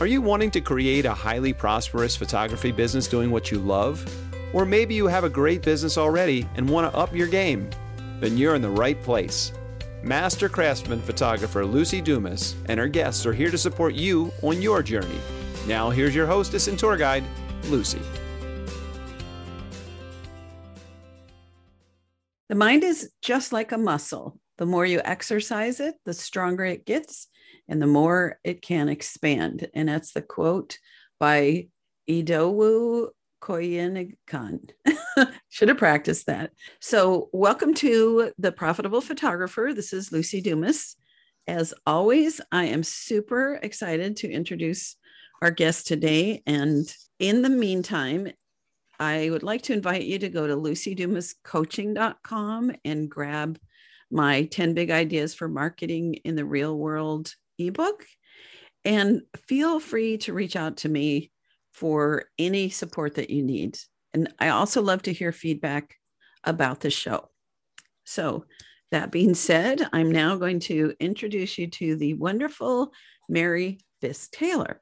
Are you wanting to create a highly prosperous photography business doing what you love? Or maybe you have a great business already and want to up your game? Then you're in the right place. Master craftsman photographer Lucy Dumas and her guests are here to support you on your journey. Now, here's your hostess and tour guide, Lucy. The mind is just like a muscle. The more you exercise it, the stronger it gets and the more it can expand. And that's the quote by Idowu Koyenikan. Should have practiced that. So, welcome to The Profitable Photographer. This is Lucy Dumas. As always, I am super excited to introduce our guest today. And in the meantime, I would like to invite you to go to lucydumascoaching.com and grab my 10 big ideas for marketing in the real world ebook. And feel free to reach out to me for any support that you need. And I also love to hear feedback about the show. So, that being said, I'm now going to introduce you to the wonderful Mary Fisk Taylor.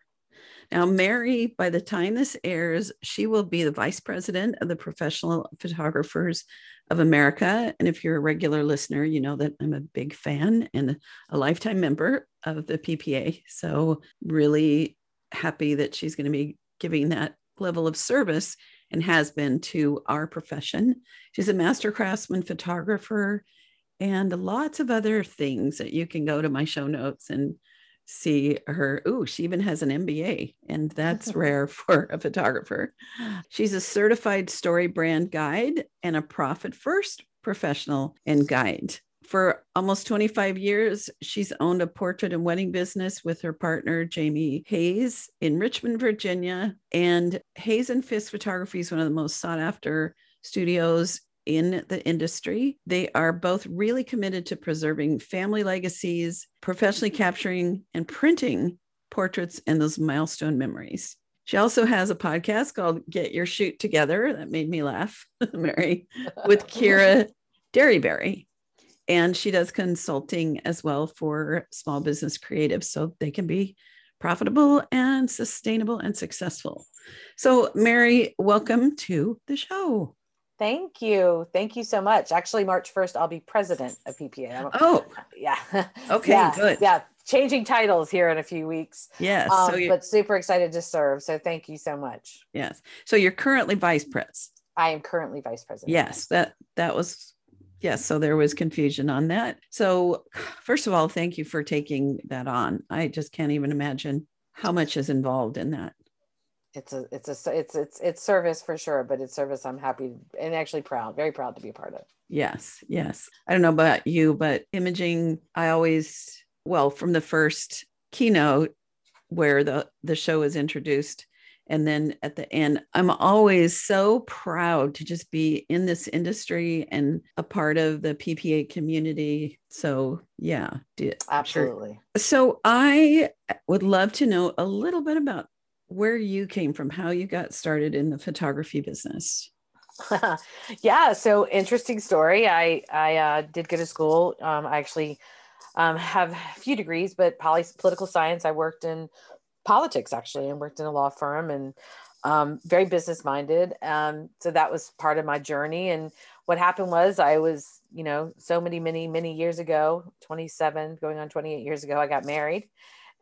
Now, Mary, by the time this airs, she will be the vice president of the Professional Photographers of America. And if you're a regular listener, you know that I'm a big fan and a lifetime member of the PPA. So, really happy that she's going to be giving that level of service and has been to our profession. She's a master craftsman photographer and lots of other things that you can go to my show notes and see her. Ooh, she even has an MBA, and that's rare for a photographer. She's a certified story brand guide and a profit first professional and guide. For almost 25 years, she's owned a portrait and wedding business with her partner, Jamie Hayes, in Richmond, Virginia. And Hayes and Fisk Photography is one of the most sought after studios in the industry. They are both really committed to preserving family legacies, professionally mm-hmm. capturing and printing portraits and those milestone memories. She also has a podcast called Get Your Shoot Together. That made me laugh, Mary, with Kira Derryberry. And she does consulting as well for small business creatives so they can be profitable and sustainable and successful. So, Mary, welcome to the show. Thank you. Thank you so much. Actually, March 1st, I'll be president of PPA. Oh, yeah. Okay, yeah, good. Yeah. Changing titles here in a few weeks. Yes. Um, so but super excited to serve. So thank you so much. yes. So you're currently vice pres. I am currently vice president. Yes, that that was yes. So there was confusion on that. So first of all, thank you for taking that on. I just can't even imagine how much is involved in that. It's a, it's a, it's, it's, it's service for sure, but it's service I'm happy and actually proud, very proud to be a part of. Yes, yes. I don't know about you, but imaging, I always, well, from the first keynote where the the show is introduced and then at the end i'm always so proud to just be in this industry and a part of the ppa community so yeah sure. Absolutely. so i would love to know a little bit about where you came from how you got started in the photography business yeah. So interesting story. I, I uh, did go to school. Um, I actually um, have a few degrees, but poly- political science. I worked in politics actually, and worked in a law firm, and um, very business minded. Um, so that was part of my journey. And what happened was, I was, you know, so many, many, many years ago, 27, going on 28 years ago, I got married,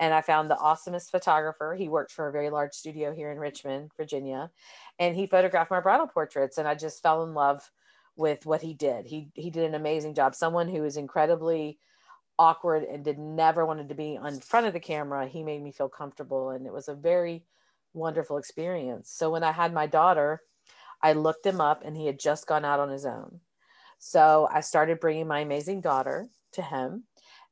and I found the awesomest photographer. He worked for a very large studio here in Richmond, Virginia, and he photographed my bridal portraits, and I just fell in love with what he did. He he did an amazing job. Someone who is incredibly awkward and did never wanted to be in front of the camera. He made me feel comfortable, and it was a very wonderful experience. So when I had my daughter, I looked him up, and he had just gone out on his own. So I started bringing my amazing daughter to him.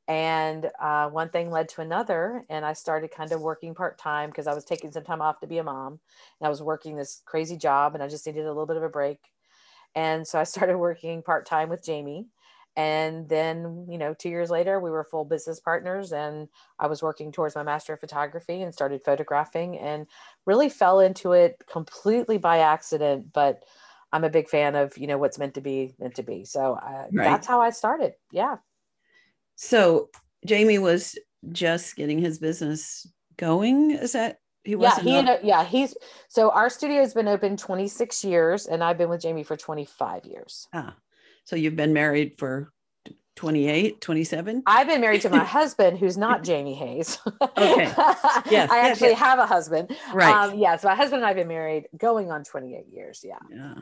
And uh, one thing led to another. And I started kind of working part time because I was taking some time off to be a mom. And I was working this crazy job and I just needed a little bit of a break. And so I started working part time with Jamie. And then, you know, two years later, we were full business partners and I was working towards my master of photography and started photographing and really fell into it completely by accident. But I'm a big fan of, you know, what's meant to be meant to be. So uh, Right. that's how I started. Yeah. So Jamie was just getting his business going. Is that he yeah, wasn't? he ended, yeah, he's so our studio has been open 26 years and I've been with Jamie for 25 years. ah, so you've been married for 28, 27? I've been married to my husband, who's not Jamie Hayes. Okay. I yes, actually yes. have a husband. Right. Um, yeah. So my husband and I have been married going on 28 years. Yeah. Yeah.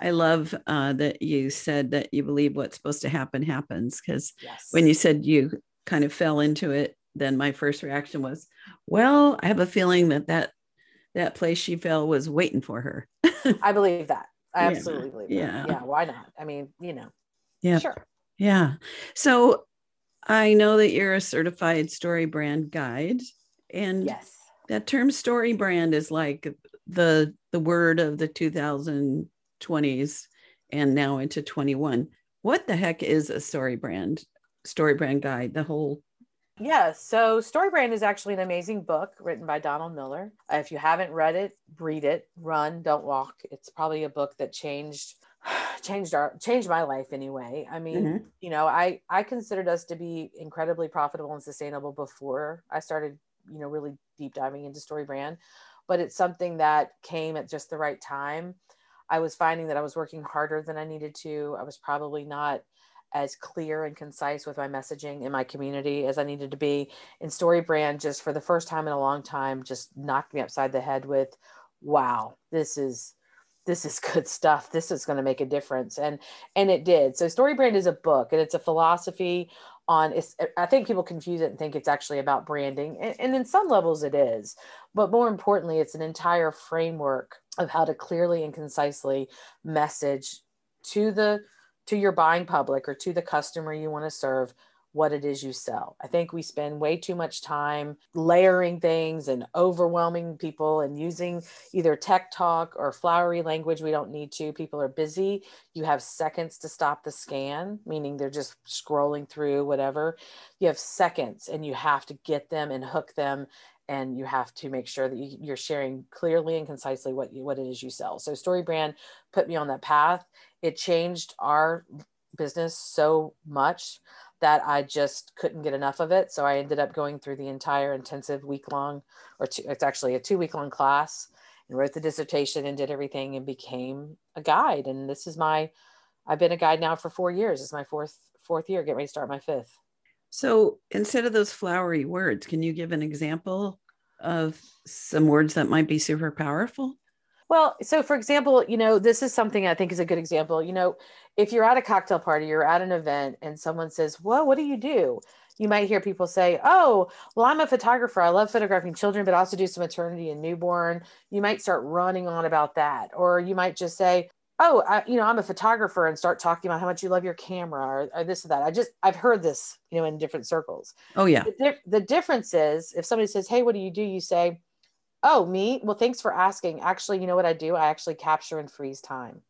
I love uh, that you said that you believe what's supposed to happen happens because Yes. when you said you kind of fell into it, then my first reaction was, well, I have a feeling that that, that place she fell was waiting for her. I believe that. I Yeah, absolutely believe that. yeah. Yeah. Why not? I mean, you know, Yeah. sure. Yeah. So I know that you're a certified story brand guide and Yes. that term story brand is like the the word of the 2020s and now into 21 what the heck is a story brand story brand guide the whole Yeah, so Storybrand is actually an amazing book written by Donald Miller. If you haven't read it, read it. Run, don't walk. It's probably a book that changed changed our changed my life anyway. I mean, Mhm. you know, I I considered us to be incredibly profitable and sustainable before I started, you know, really deep diving into Storybrand, but it's something that came at just the right time. I was finding that I was working harder than I needed to. I was probably not as clear and concise with my messaging in my community as I needed to be. And Storybrand just for the first time in a long time just knocked me upside the head with, wow, this is this is good stuff. This is going to make a difference. And and it did. So story brand is a book and it's a philosophy on it's eh, I think people confuse it and think it's actually about branding. And, and in some levels it is. But more importantly, it's an entire framework of how to clearly and concisely message to the to your buying public or to the customer you want to serve what it is you sell. I think we spend way too much time layering things and overwhelming people and using either tech talk or flowery language we don't need to. People are busy. You have seconds to stop the scan, meaning they're just scrolling through whatever. You have seconds and you have to get them and hook them and you have to make sure that you- you're sharing clearly and concisely what you, what it is you sell. So Storybrand put me on that path. It changed our business so much that I just couldn't get enough of it. So I ended up going through the entire intensive week long, or two, it's actually a two week long class, and wrote the dissertation and did everything and became a guide. And this is my, I've been a guide now for four years. It's my fourth fourth year. Get ready to start my fifth. so instead of those flowery words can you give an example of some words that might be super powerful Well, so for example, you know, this is something I think is a good example. You know, if you're at a cocktail party, you're at an event, and someone says, Well, what do you do? You might hear people say, Oh, well, I'm a photographer. I love photographing children, but I also do some maternity and newborn. You might start running on about that. Or you might just say, Oh, I, you know, I'm a photographer and start talking about how much you love your camera or, or this or that. I just, I've heard this, you know, in different circles oh yeah the, the difference is if somebody says hey what do you do you say oh me? Well thanks for asking. Actually you know what i do? I actually capture and freeze time.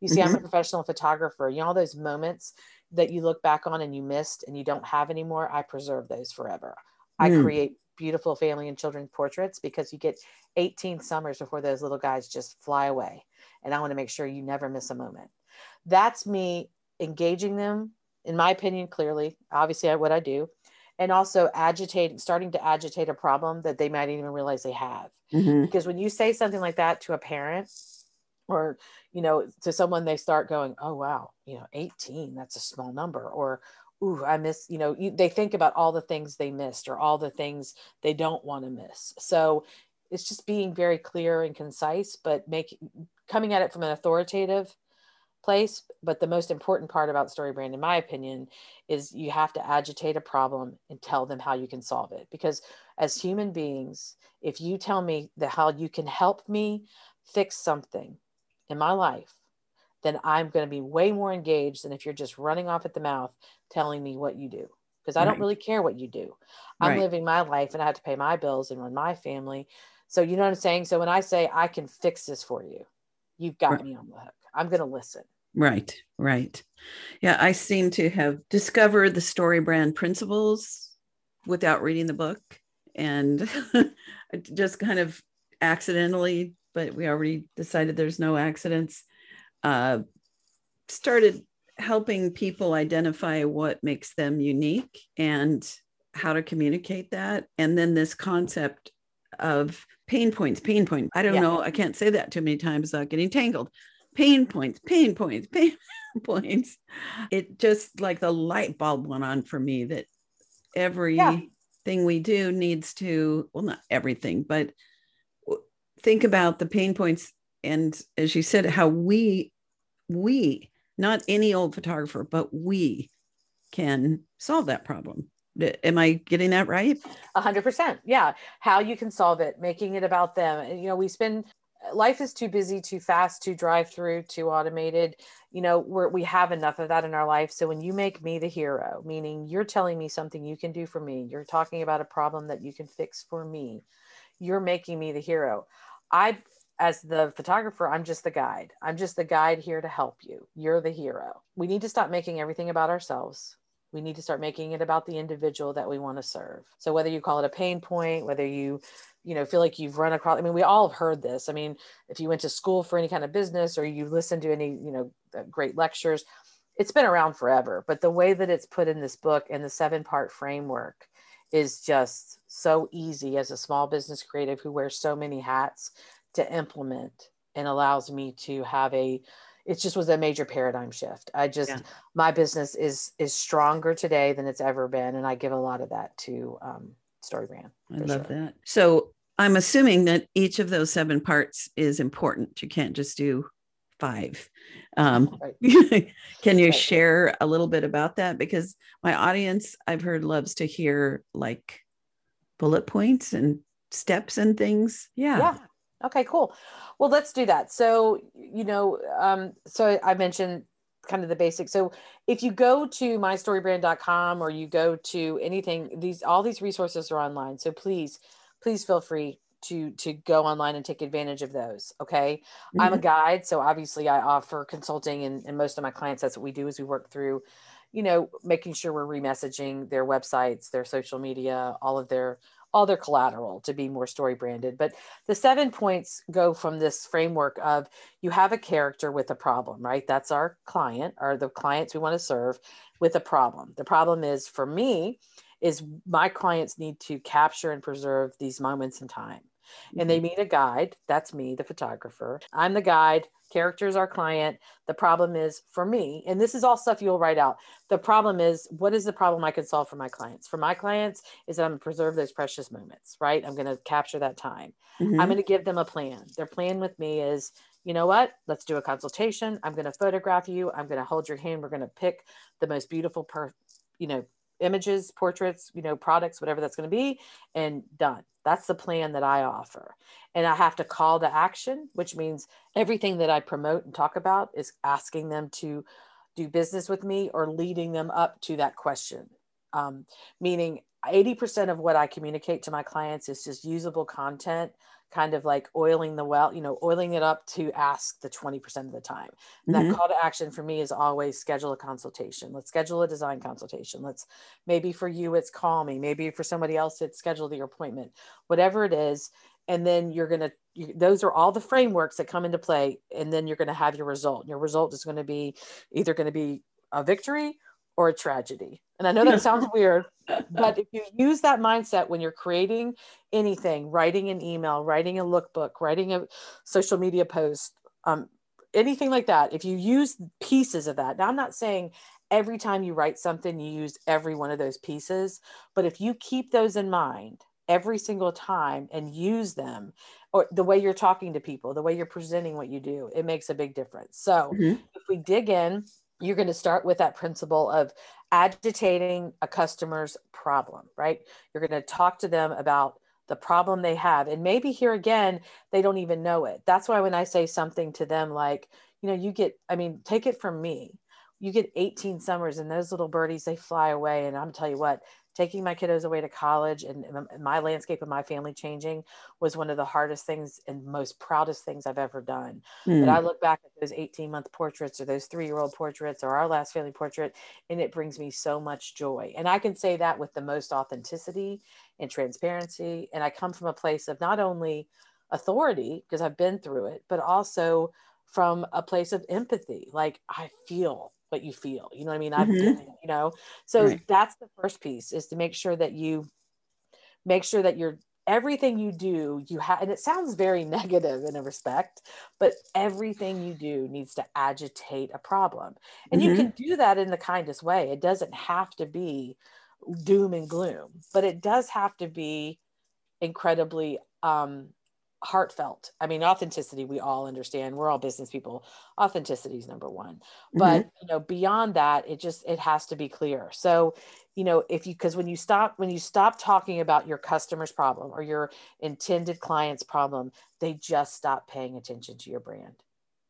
You see i'm a professional photographer. You know all those moments that you look back on and you missed and you don't have anymore? I preserve those forever. I Mm. create beautiful family and children portraits because you get 18 summers before those little guys just fly away and i want to make sure you never miss a moment. That's me engaging them in my opinion clearly. Obviously I, what i do and also agitate starting to agitate a problem that they might even realize they have Mhm. because when you say something like that to a parent or you know to someone they start going oh wow you know 18 that's a small number or ooh i miss you know you, they think about all the things they missed or all the things they don't want to miss so it's just being very clear and concise but make coming at it from an authoritative place but the most important part about story brand in my opinion is you have to agitate a problem and tell them how you can solve it. Because as human beings if you tell me that how you can help me fix something in my life then i'm going to be way more engaged than if you're just running off at the mouth telling me what you do. Because i don't really care what you do. I'm Right. living my life and i have to pay my bills and run my family. So you know what i'm saying? So when i say i can fix this for you you've got Right. me on the hook. I'm going to listen Right, right. Yeah, I seem to have discovered the story brand principles without reading the book and just kind of accidentally, but we already decided there's no accidents, uh, started helping people identify what makes them unique and how to communicate that. And then this concept of pain points, pain points. I don't yeah. know. I can't say that too many times without getting tangled. Pain points, pain points, pain points. It just like the light bulb went on for me that everything yeah. we do needs to, well, not everything, but think about the pain points. And as you said, how we, we, not any old photographer, but we can solve that problem. Am I getting that right? A hundred percent. Yeah. How you can solve it, making it about them. You know, we spend life is too busy, too fast, too drive through, too automated. You know, we're, we have enough of that in our life. So when you make me the hero, meaning you're telling me something you can do for me, you're talking about a problem that you can fix for me, you're making me the hero. I, as the photographer, I'm just the guide. I'm just the guide here to help you. You're the hero. We need to stop making everything about ourselves we need to start making it about the individual that we want to serve so whether you call it a pain point whether you you know feel like you've run across i mean we all have heard this i mean if you went to school for any kind of business or you listened to any you know uh, great lectures it's been around forever but the way that it's put in this book and the seven part framework is just so easy as a small business creative who wears so many hats to implement and allows me to have a it just was a major paradigm shift. I just yeah. my business is is stronger today than it's ever been, and I give a lot of that to um, StoryBrand. I love sure. that. So I'm assuming that each of those seven parts is important. You can't just do five. Um, right. can you right. share a little bit about that? Because my audience, I've heard, loves to hear like bullet points and steps and things. Yeah. Yeah. Okay, cool. Well, let's do that. So, you know, um, so I mentioned kind of the basics. So if you go to mystorybrand.com or you go to anything, these all these resources are online. So please, please feel free to to go online and take advantage of those. Okay. Mm-hmm. I'm a mm-hmm. guide. So obviously I offer consulting and, and most of my clients, that's what we do is we work through, you know, making sure we're remessaging their websites, their social media, all of their all their collateral to be more story branded. But the seven points go from this framework of you have a character with a problem, right? That's our client or the clients we want to serve with a problem. The problem is for me, is my clients need to capture and preserve these moments in time. And they mm-hmm. need a guide. That's me, the photographer. I'm the guide. Character is our client. The problem is for me and this is all stuff you'll write out the problem is what is the problem i can solve for my clients? For my clients is that i'm going to preserve those precious moments right? I'm going to capture that time. Mm-hmm. i'm going to give them a plan. Their plan with me is you know what? Let's do a consultation. I'm going to photograph you. I'm going to hold your hand. We're going to pick the most beautiful per you know images portraits you know products whatever that's going to be and done that's the plan that I offer. And I have to call to action, which means everything that I promote and talk about is asking them to do business with me or leading them up to that question. Um, meaning 80% of what I communicate to my clients is just usable content kind of like oiling the well, you know, oiling it up to ask the 20% of the time. And mm-hmm. that call to action for me is always schedule a consultation. Let's schedule a design consultation. Let's maybe for you, it's call me. Maybe for somebody else, it's schedule your appointment, whatever it is. And then you're going to, you, those are all the frameworks that come into play. And then you're going to have your result. Your result is going to be either going to be a victory or a tragedy. And I know that sounds weird, but if you use that mindset when you're creating anything, writing an email, writing a lookbook, writing a social media post, um, anything like that, if you use pieces of that, now I'm not saying every time you write something, you use every one of those pieces, but if you keep those in mind every single time and use them, or the way you're talking to people, the way you're presenting what you do, it makes a big difference. So mm-hmm. if we dig in, you're going to start with that principle of agitating a customer's problem, right? You're going to talk to them about the problem they have. And maybe here again, they don't even know it. That's why when I say something to them like, you know, you get, I mean, take it from me. You get 18 summers and those little birdies, they fly away. And I'm tell you what, taking my kiddos away to college and my landscape and my family changing was one of the hardest things and most proudest things I've ever done. Mm. But I look back at those 18 month portraits or those three year old portraits or our last family portrait, and it brings me so much joy. And I can say that with the most authenticity and transparency. And I come from a place of not only authority, because I've been through it, but also from a place of empathy. Like I feel what you feel. You know what I mean? I've Mhm. been, you know. So Right. that's the first piece is to make sure that you make sure that you're everything you do you have and it sounds very negative in a respect but everything you do needs to agitate a problem and you Mhm. can do that in the kindest way it doesn't have to be doom and gloom but it does have to be incredibly um heartfelt. I mean authenticity we all understand. We're all business people. Authenticity is number one. But mm-hmm. you know beyond that it just it has to be clear. So you know if you because when you stop when you stop talking about your customer's problem or your intended client's problem they just stop paying attention to your brand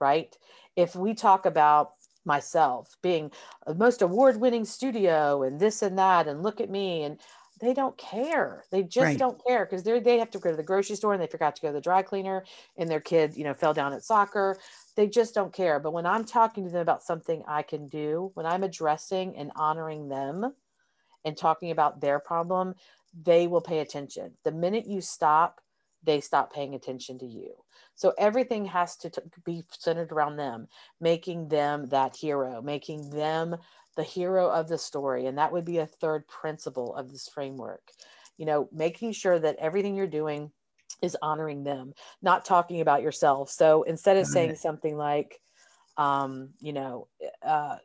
right? If we talk about myself being a most award-winning studio and this and that and look at me and they don't care they just Right. don't care because they're they have to go to the grocery store and they forgot to go to the dry cleaner and their kid you know fell down at soccer they just don't care but when i'm talking to them about something i can do when i'm addressing and honoring them and talking about their problem, they will pay attention. The minute you stop, they stop paying attention to you. So everything has to t- be centered around them, making them that hero, making them the hero of the story. And that would be a third principle of this framework. You know, making sure that everything you're doing is honoring them, not talking about yourself. So instead of saying something like, um, you know, uh,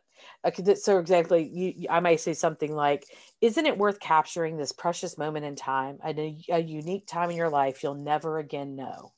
so exactly, you, you- I might say something like, isn't it worth capturing this precious moment in time, a, a unique time in your life you'll never again know?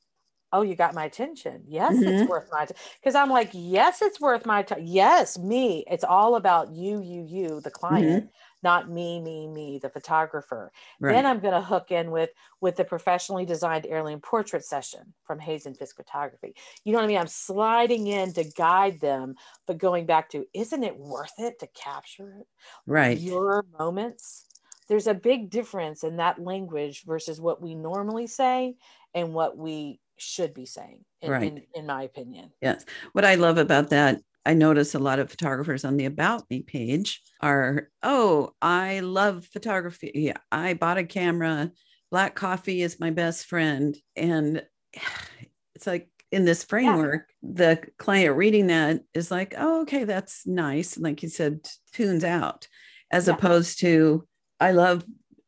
Oh, you got my attention. Yes, Mhm. it's worth my time. Because I'm like, yes, it's worth my time. Yes, me. It's all about you, you, you, the client, not me, me, me, the photographer. right. Then I'm going to hook in with with the professionally designed heirloom portrait session from Hayes and Fisk Photography. You know what I mean? I'm sliding in to guide them, but going back to, isn't it worth it to capture it? right. your moments? There's a big difference in that language versus what we normally say and what we should be saying, in, Right. in, in my opinion. Yes. What I love about that, I notice a lot of photographers on the About Me page are, oh, I love photography. I bought a camera. Black coffee is my best friend. And it's like in this framework, the client reading that is like, oh, okay, that's nice. And like you said, tunes out, as Yeah. opposed to, I love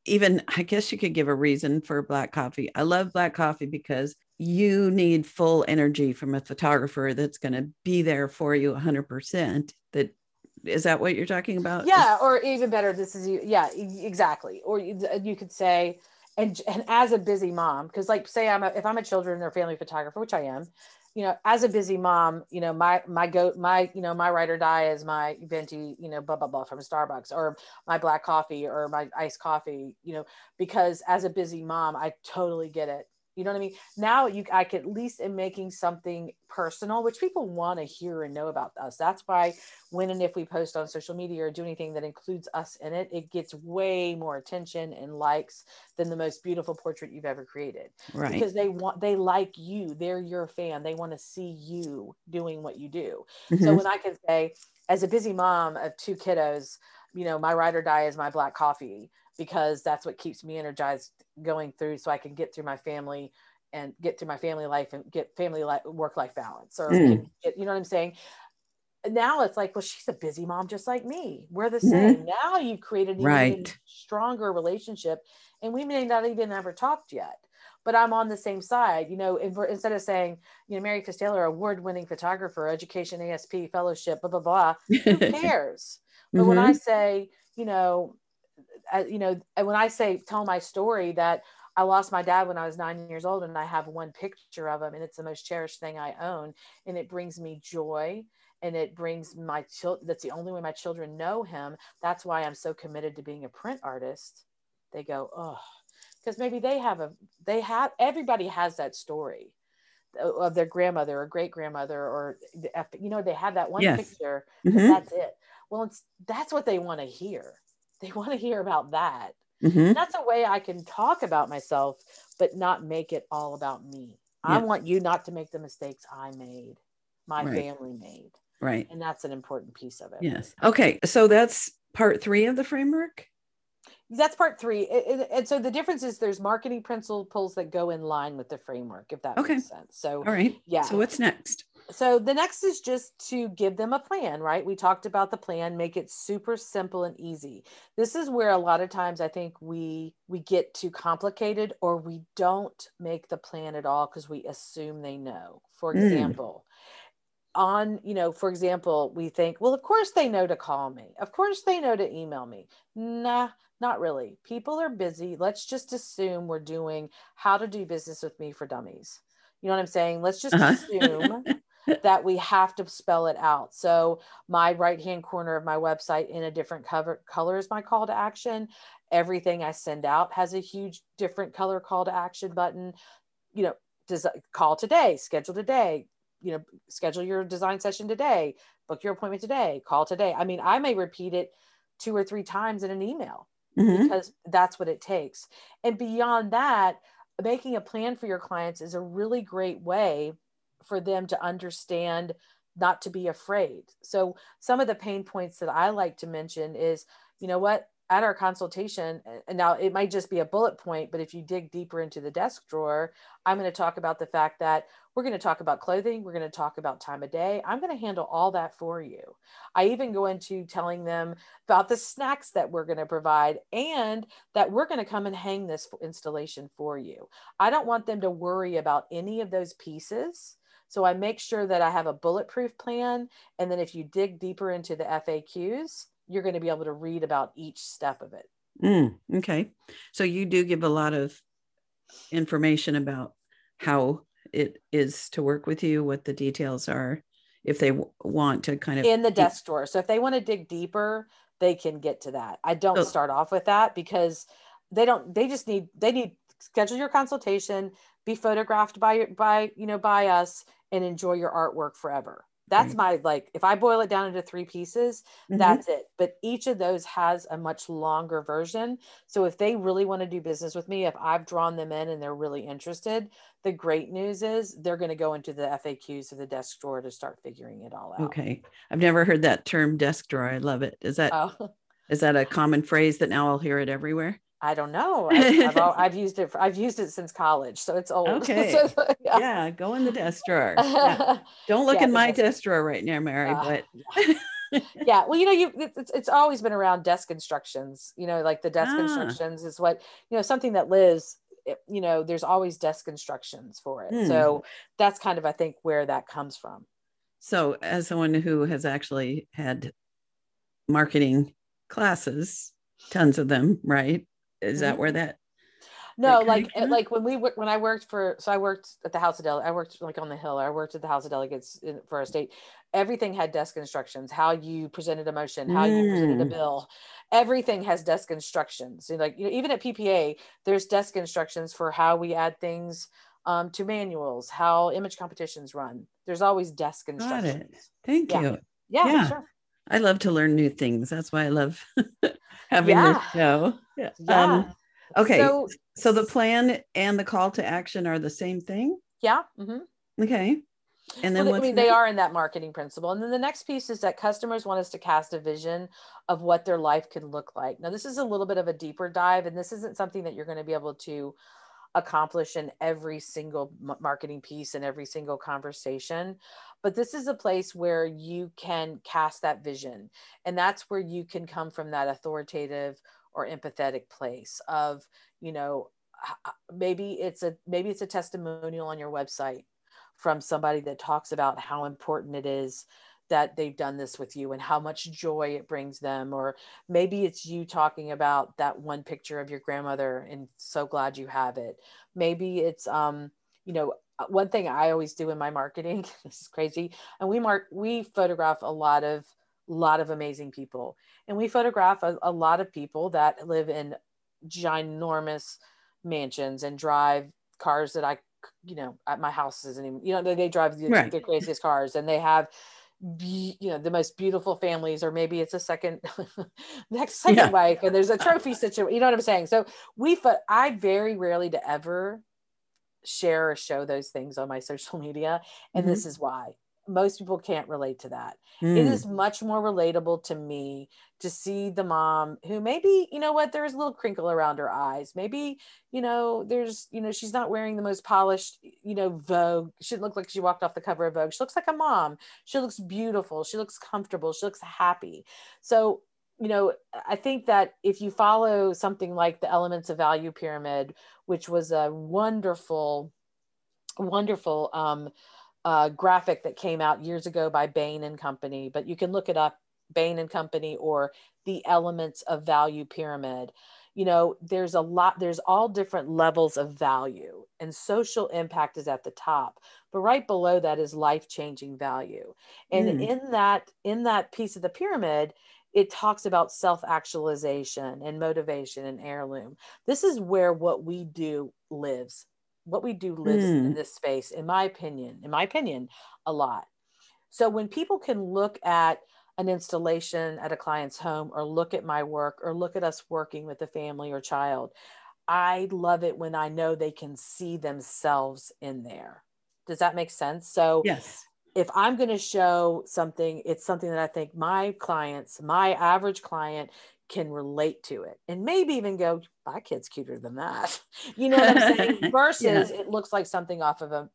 even, I guess you could give a reason for black coffee. I love black coffee because you need full energy from a photographer that's going to be there for you 100%. That is that what you're talking about? yeah or even better this is you yeah exactly or you, you could say and and as a busy mom because like say i'm a, if i'm a children or family photographer which i am you know as a busy mom you know my my go my you know my ride or die is my venti you know blah blah blah from starbucks or my black coffee or my iced coffee you know because as a busy mom i totally get it you know what I mean? Now you, I can at least in making something personal, which people want to hear and know about us. That's why when and if we post on social media or do anything that includes us in it, it gets way more attention and likes than the most beautiful portrait you've ever created. right. Because they want, they like you. They're your fan. They want to see you doing what you do. So Mhm. when I can say, as a busy mom of two kiddos, you know, my ride or die is my black coffee because that's what keeps me energized going through so I can get through my family and get through my family life and get family life work life balance or Mm. get, you know what I'm saying? Now it's like, well, she's a busy mom just like me. We're the Mhm. same. Now you've created an even Right. stronger relationship and we may not even ever talked yet. But I'm on the same side, you know. in- Instead of saying, you know, Mary Costello, award-winning photographer, education, ASP, fellowship, blah blah blah, who cares? But when I say, you know, uh, you know, and when I say tell my story that I lost my dad when I was nine years old, and I have one picture of him, and it's the most cherished thing I own, and it brings me joy, and it brings my children. That's the only way my children know him. That's why I'm so committed to being a print artist. They go, oh, because maybe they have a, they have everybody has that story of their grandmother or great grandmother or you know they have that one Yes. picture Mhm. that's it well it's that's what they want to hear they want to hear about that Mhm. that's a way i can talk about myself but not make it all about me i want you not to make the mistakes i made my Right. family made Right. and that's an important piece of it Yes. Okay. So that's part three of the framework. that's part three and so the difference is there's marketing principles that go in line with the framework if that Okay. makes sense so All right. yeah So what's next? So the next is just to give them a plan, right? We talked about the plan, make it super simple and easy. This is where a lot of times I think we we get too complicated or we don't make the plan at all because we assume they know. For Mm. example, on, you know, for example, we think, well, of course they know to call me. Of course they know to email me. Nah, not really. People are busy. Let's just assume we're doing how to do business with me for dummies. You know what I'm saying? Let's just Uh-huh. assume that we have to spell it out. So my right hand corner of my website in a different cover color is my call to action. Everything I send out has a huge different color call to action button. You know, does call today, schedule today, you know, schedule your design session today, book your appointment today, call today. I mean, I may repeat it two or three times in an email Mhm. because that's what it takes. And beyond that, making a plan for your clients is a really great way for them to understand not to be afraid. So, some of the pain points that I like to mention is, you know what, at our consultation, and now it might just be a bullet point, but if you dig deeper into the desk drawer, I'm going to talk about the fact that we're going to talk about clothing, we're going to talk about time of day. I'm going to handle all that for you. I even go into telling them about the snacks that we're going to provide and that we're going to come and hang this installation for you. I don't want them to worry about any of those pieces. So I make sure that I have a bulletproof plan. And then if you dig deeper into the FAQs, you're going to be able to read about each step of it. Mm, okay. So you do give a lot of information about how it is to work with you, what the details are, if they w- want to kind of in the desk drawer. So if they want to dig deeper, they can get to that. I don't So- start off with that because they don't they just need they need schedule your consultation, be photographed by by you know by us and enjoy your artwork forever. That's my like if I boil it down into three pieces, Mhm. that's it. But each of those has a much longer version. So if they really want to do business with me, if I've drawn them in and they're really interested, the great news is they're going to go into the FAQs of the desk drawer to start figuring it all out. Okay. I've never heard that term desk drawer. I love it. Is that is Oh, that a common phrase that now I'll hear it everywhere? I don't know. I've, I've, al- I've used it. For, I've used it since college, so it's old. Okay. So, yeah. Yeah, go in the desk drawer. Yeah. Don't look Yeah, in my desk- desk drawer right now, Mary, Uh, but yeah. yeah well you know you it's, it's always been around desk instructions you know like the desk Ah. instructions is what you know something that lives it- you know there's always desk instructions for it Hmm. so that's kind of i think where that comes from so as someone who has actually had marketing classes, tons of them, right? Is that Mhm. where that no kinda like up? like when we when i worked for so i worked at the house of delegates i worked like on the hill i worked at the house of delegates in, for a state everything had desk instructions how you presented a motion how you presented a Mm. bill everything has desk instructions So, like you know, even at ppa there's desk instructions for how we add things um, to manuals how image competitions run there's always desk Got instructions it. Thank Yeah. you. yeah, Yeah. sure I love to learn new things. That's why I love having Yeah. this show. Yeah. Um, okay. So, so the plan and the call to action are the same thing. yeah hmm Okay. And then well, I mean, they are in that marketing principle. And then the next piece is that customers want us to cast a vision of what their life can look like. Now, this is a little bit of a deeper dive, and this isn't something that you're going to be able to accomplish in every single marketing piece and every single conversation. But this is a place where you can cast that vision. And that's where you can come from that authoritative or empathetic place of, you know, maybe it's a maybe it's a testimonial on your website from somebody that talks about how important it is that they've done this with you and how much joy it brings them or maybe it's you talking about that one picture of your grandmother and so glad you have it maybe it's um you know uh, one thing i always do in my marketing this is crazy and we mark we photograph a lot of lot of amazing people and we photograph a, a lot of people that live in ginormous mansions and drive cars that i you know at my house isn't even you know they, they drive the, Right. the craziest cars and they have be, you know the most beautiful families or maybe it's a second next second Yeah. wife and there's a trophy situation you know what i'm saying so we pho- i very rarely to ever share or show those things on my social media and Mhm. this is why most people can't relate to that. Mm. It is much more relatable to me to see the mom who maybe, you know what, there's a little crinkle around her eyes. Maybe, you know, there's, you know, she's not wearing the most polished, you know, Vogue. She look like she walked off the cover of Vogue. She looks like a mom. She looks beautiful. She looks comfortable. She looks happy. So, you know, I think that if you follow something like the Elements of Value Pyramid, which was a wonderful, wonderful um, uh, graphic that came out years ago by Bain and Company, but you can look it up, Bain and Company or the Elements of Value Pyramid. You know, there's a lot, there's all different levels of value, and social impact is at the top. But right below that is life-changing value. And mm. in that, in that piece of the pyramid, it talks about self-actualization and motivation and heirloom. This is where what we do lives what we do lives mm. in this space in my opinion in my opinion a lot. So when people can look at an installation at a client's home or look at my work or look at us working with a family or child i love it when i know they can see themselves in there. Does that make sense? So yes. if i'm going to show something it's something that i think my clients my average client can relate to it and maybe even go, my kid's cuter than that. You know what I'm saying? Versus yeah. it looks like something off of a,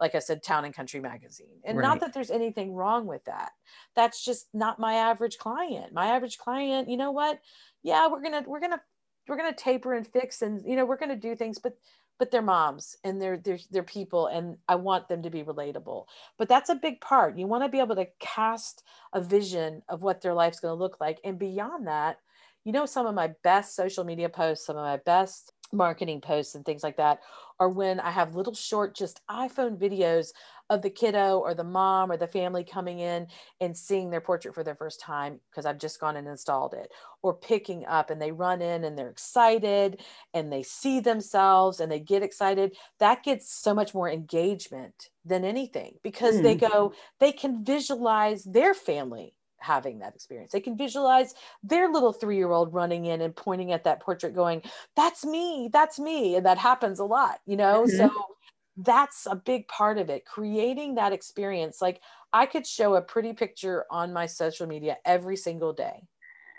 like I said, Town and Country magazine. And right. not that there's anything wrong with that. That's just not my average client. My average client, you know what? Yeah, we're gonna we're gonna we're gonna taper and fix and you know we're gonna do things, but but they're moms and they're they're they're people and I want them to be relatable. But that's a big part. You want to be able to cast a vision of what their life's going to look like and beyond that, you know, some of my best social media posts, some of my best marketing posts and things like that are when I have little short, just iPhone videos of the kiddo or the mom or the family coming in and seeing their portrait for their first time because I've just gone and installed it, or picking up and they run in and they're excited and they see themselves and they get excited. That gets so much more engagement than anything because mm. they hmm. go, they can visualize their family having that experience. They can visualize their little three year old running in and pointing at that portrait, going, That's me, that's me. And that happens a lot, you know? Mm-hmm. So that's a big part of it, creating that experience. Like I could show a pretty picture on my social media every single day.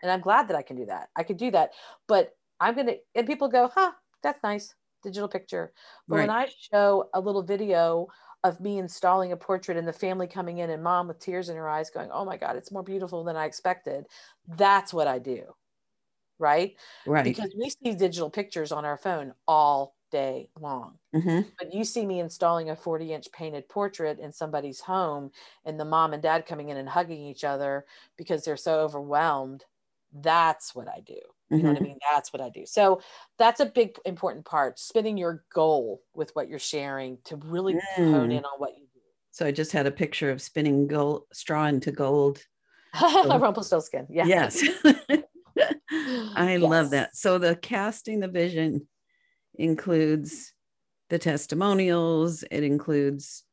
And I'm glad that I can do that. I could do that. But I'm going to, and people go, Huh, that's nice. Digital picture. But right. when I show a little video of me installing a portrait and the family coming in and mom with tears in her eyes going, Oh my God, it's more beautiful than I expected. That's what I do. Right. Right. Because we see digital pictures on our phone all day long. Mm-hmm. But you see me installing a 40 inch painted portrait in somebody's home and the mom and dad coming in and hugging each other because they're so overwhelmed. That's what I do. You know mm-hmm. what I mean? That's what I do. So that's a big important part. Spinning your goal with what you're sharing to really mm. hone in on what you do. So I just had a picture of spinning gold straw into gold. Rumpelstiltskin. Yeah. Yes. I yes. love that. So the casting the vision includes the testimonials. It includes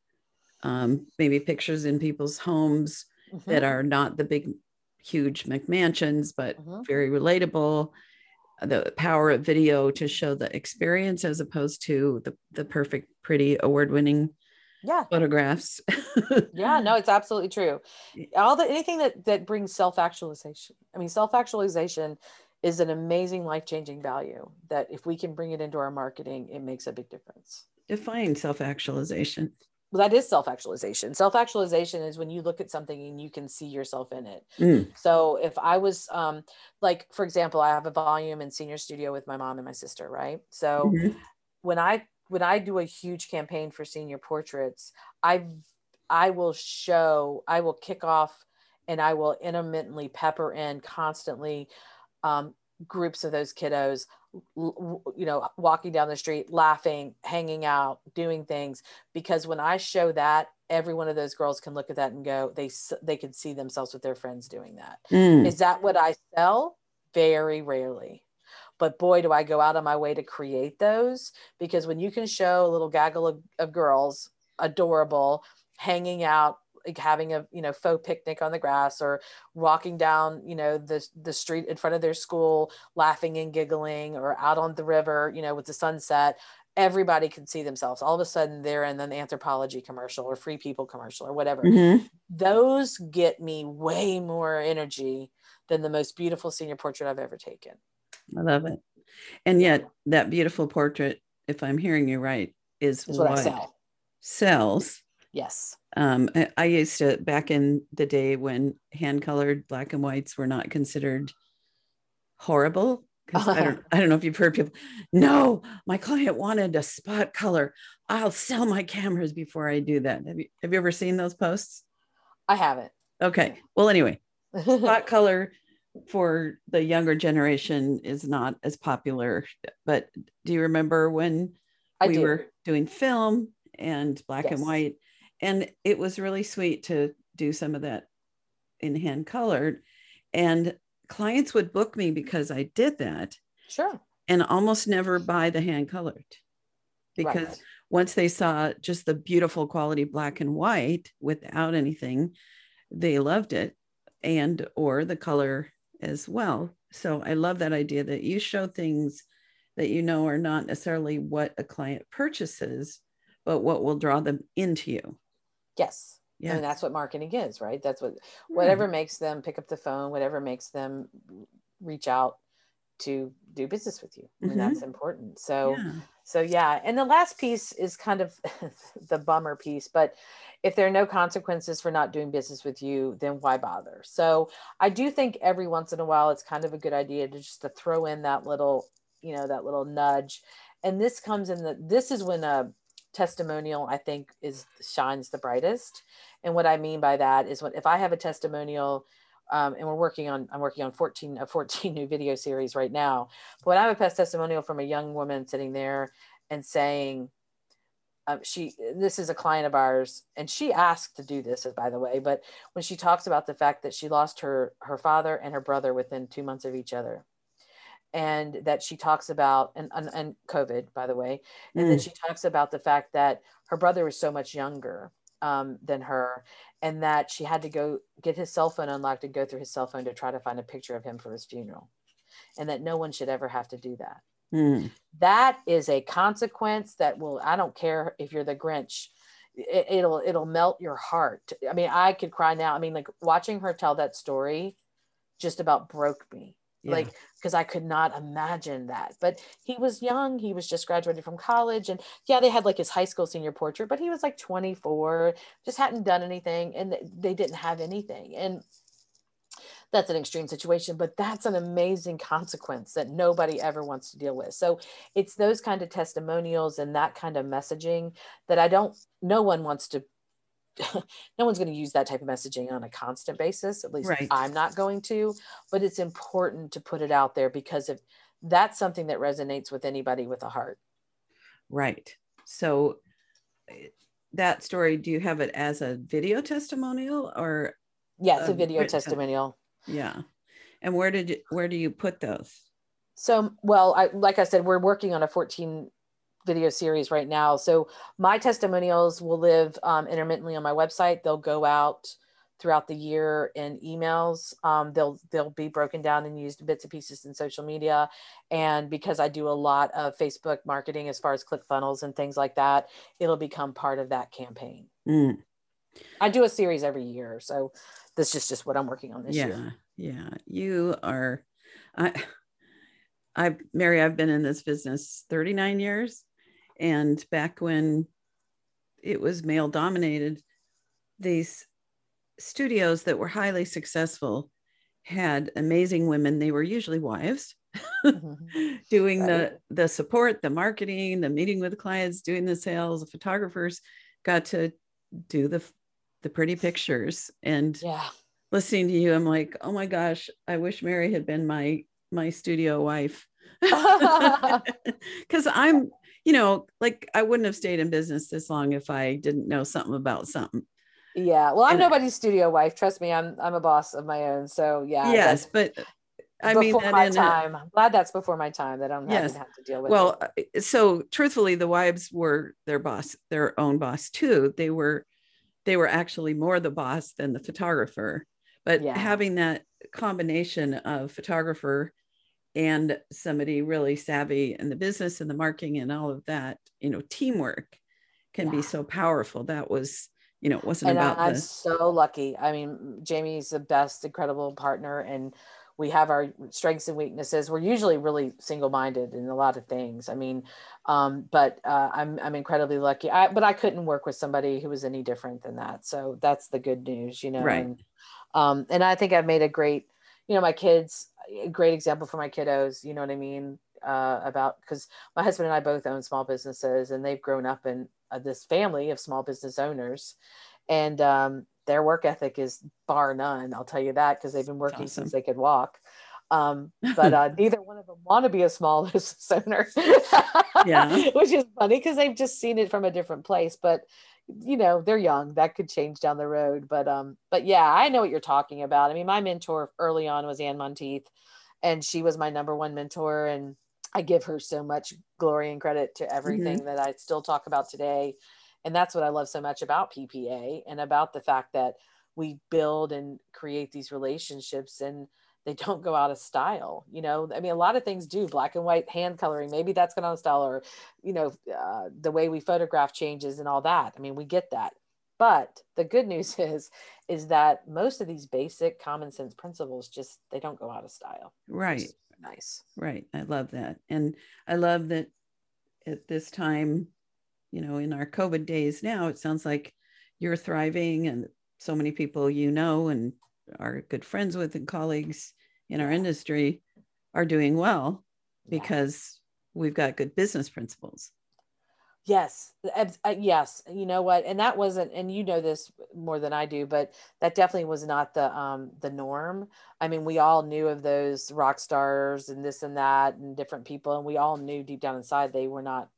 um, maybe pictures in people's homes mm-hmm. that are not the big huge McMansions, but mm-hmm. very relatable. The power of video to show the experience as opposed to the, the perfect, pretty, award winning yeah photographs yeah no it's absolutely true all the anything that that brings self-actualization i mean self-actualization is an amazing life-changing value that if we can bring it into our marketing it makes a big difference define self-actualization well, that is self-actualization self-actualization is when you look at something and you can see yourself in it mm. so if i was um, like for example i have a volume in senior studio with my mom and my sister right so mm-hmm. when i when i do a huge campaign for senior portraits i i will show i will kick off and i will intermittently pepper in constantly um, groups of those kiddos you know walking down the street laughing hanging out doing things because when i show that every one of those girls can look at that and go they they can see themselves with their friends doing that. Mm. Is that what i sell very rarely but boy do i go out of my way to create those because when you can show a little gaggle of, of girls adorable hanging out like having a you know faux picnic on the grass or walking down you know the the street in front of their school laughing and giggling or out on the river you know with the sunset everybody can see themselves. All of a sudden, they're in an Anthropologie commercial or Free People commercial or whatever. Mhm. Those get me way more energy than the most beautiful senior portrait I've ever taken. I love it. And yet, that beautiful portrait, if I'm hearing you right, is, Is what what sells. Yes. Um, I, I used to back in the day when hand colored black and whites were not considered horrible. Because I don't, I don't know if you've heard people. No, my client wanted a spot color. I'll sell my cameras before I do that. Have you Have you ever seen those posts? I haven't. Okay. Well, anyway, spot color for the younger generation is not as popular. But do you remember when I we do. were doing film and black and white? And it was really sweet to do some of that in hand colored. And clients would book me because I did that Sure. and almost never buy the hand colored because Right. once they saw just the beautiful quality black and white without anything they loved it and or the color as well so i love that idea that you show things that you know are not necessarily what a client purchases but what will draw them into you Yes. yeah And that's what marketing is, right? That's what Hmm. whatever makes them pick up the phone, whatever makes them reach out to do business with you. I mean, Mhm. that's important. So yeah. so yeah. And the last piece is kind of the bummer piece, but if there are no consequences for not doing business with you, then why bother? So I do think every once in a while it's kind of a good idea to just to throw in that little, you know, that little nudge. And this comes in the this is when a testimonial I think is shines the brightest. And what I mean by that is when if I have a testimonial um, and we're working on i'm working on 14 a 14 new video series right now but when i have a past testimonial from a young woman sitting there and saying um, she this is a client of ours and she asked to do this by the way but when she talks about the fact that she lost her her father and her brother within two months of each other and that she talks about and, and, and covid by the way and then Mm. she talks about the fact that her brother was so much younger um, than her and that she had to go get his cell phone unlocked and go through his cell phone to try to find a picture of him for his funeral and that no one should ever have to do that Mm. that is a consequence that will i don't care if you're the grinch it, it'll it'll melt your heart i mean i could cry now i mean like watching her tell that story just about broke me Yeah. like because i could not imagine that. But he was young he was just graduated from college and yeah they had like his high school senior portrait but he was like 24 just hadn't done anything and they didn't have anything. And that's an extreme situation but that's an amazing consequence that nobody ever wants to deal with. So it's those kind of testimonials and that kind of messaging that i don't no one wants to no one's going to use that type of messaging on a constant basis at least Right. i'm not going to but it's important to put it out there because if that's something that resonates with anybody with a heart Right. So eh, that story, do you have it as a video testimonial or yeah it's a video testimonial yeah? And where did you where do you put those? So, well, I, like I said, we're working on a 14 video series right now. So my testimonials will live um, intermittently on my website. They'll go out throughout the year in emails. Um, they'll they'll be broken down and used bits and pieces in social media. And because I do a lot of Facebook marketing as far as click funnels and things like that, it'll become part of that campaign. Mm, I do a series every year, so this is just what I'm working on this yeah, year. yeah. You are I I Mary, I've been in this business 39 years. And back when it was male dominated, these studios that were highly successful had amazing women. They were usually wives Mhm. doing the Right. the support, the marketing, the meeting with clients, doing the sales. The photographers got to do the the pretty pictures and Yeah. listening to you, I'm like, oh my gosh, I wish Mary had been my my studio wife. Because I'm, you know, like I wouldn't have stayed in business this long if I didn't know something about something. Yeah. Well, I'm And- nobody's studio wife. Trust me, I'm I'm a boss of my own. So yeah. yes, but I mean my in time. I'm glad that's before my time. That I don't Yes. have, have to deal with. well, it. uh, so truthfully, the wives were their boss, their own boss too. They were, they were actually more the boss than the photographer. But Yeah. having that combination of photographer and somebody really savvy in the business and the marketing and all of that, you know, teamwork can yeah. be so powerful. That was, you know, it wasn't and about I'm the... so lucky. I mean, Jamie's the best, incredible partner and we have our strengths and weaknesses. We're usually really single-minded in a lot of things. I mean, um, but uh, I'm I'm incredibly lucky. I, but I couldn't work with somebody who was any different than that. So that's the good news, you know. Right. And, um, and I think I've made a great, you know, my kids, a great example for my kiddos. You know what I mean? Uh, about because my husband and I both own small businesses, and they've grown up in uh, this family of small business owners, and um, their work ethic is bar none. I'll tell you that because they've been working awesome. since they could walk. Um, but uh, neither one of them want to be a small business owner. yeah, which is funny because they've just seen it from a different place. But you know, they're young. That could change down the road. But um, but yeah, I know what you're talking about. I mean, my mentor early on was Anne Monteith, and she was my number one mentor, and I give her so much glory and credit to everything mm-hmm. that I still talk about today and that's what i love so much about ppa and about the fact that we build and create these relationships and they don't go out of style you know? I mean a lot of things do black and white hand coloring maybe that's going out of style or you know uh, the way we photograph changes and all that. I mean we get that. But the good news is is that most of these basic common sense principles just they don't go out of style right. nice. Right. I love that. And i love that at this time you know, in our COVID days now, it sounds like you're thriving and so many people you know and are good friends with and colleagues in our industry are doing well because we've got good business principles. Yes, uh, yes. You know what? And that wasn't, and you know this more than I do, but that definitely was not the um the norm. I mean, we all knew of those rock stars and this and that and different people, and we all knew deep down inside they were not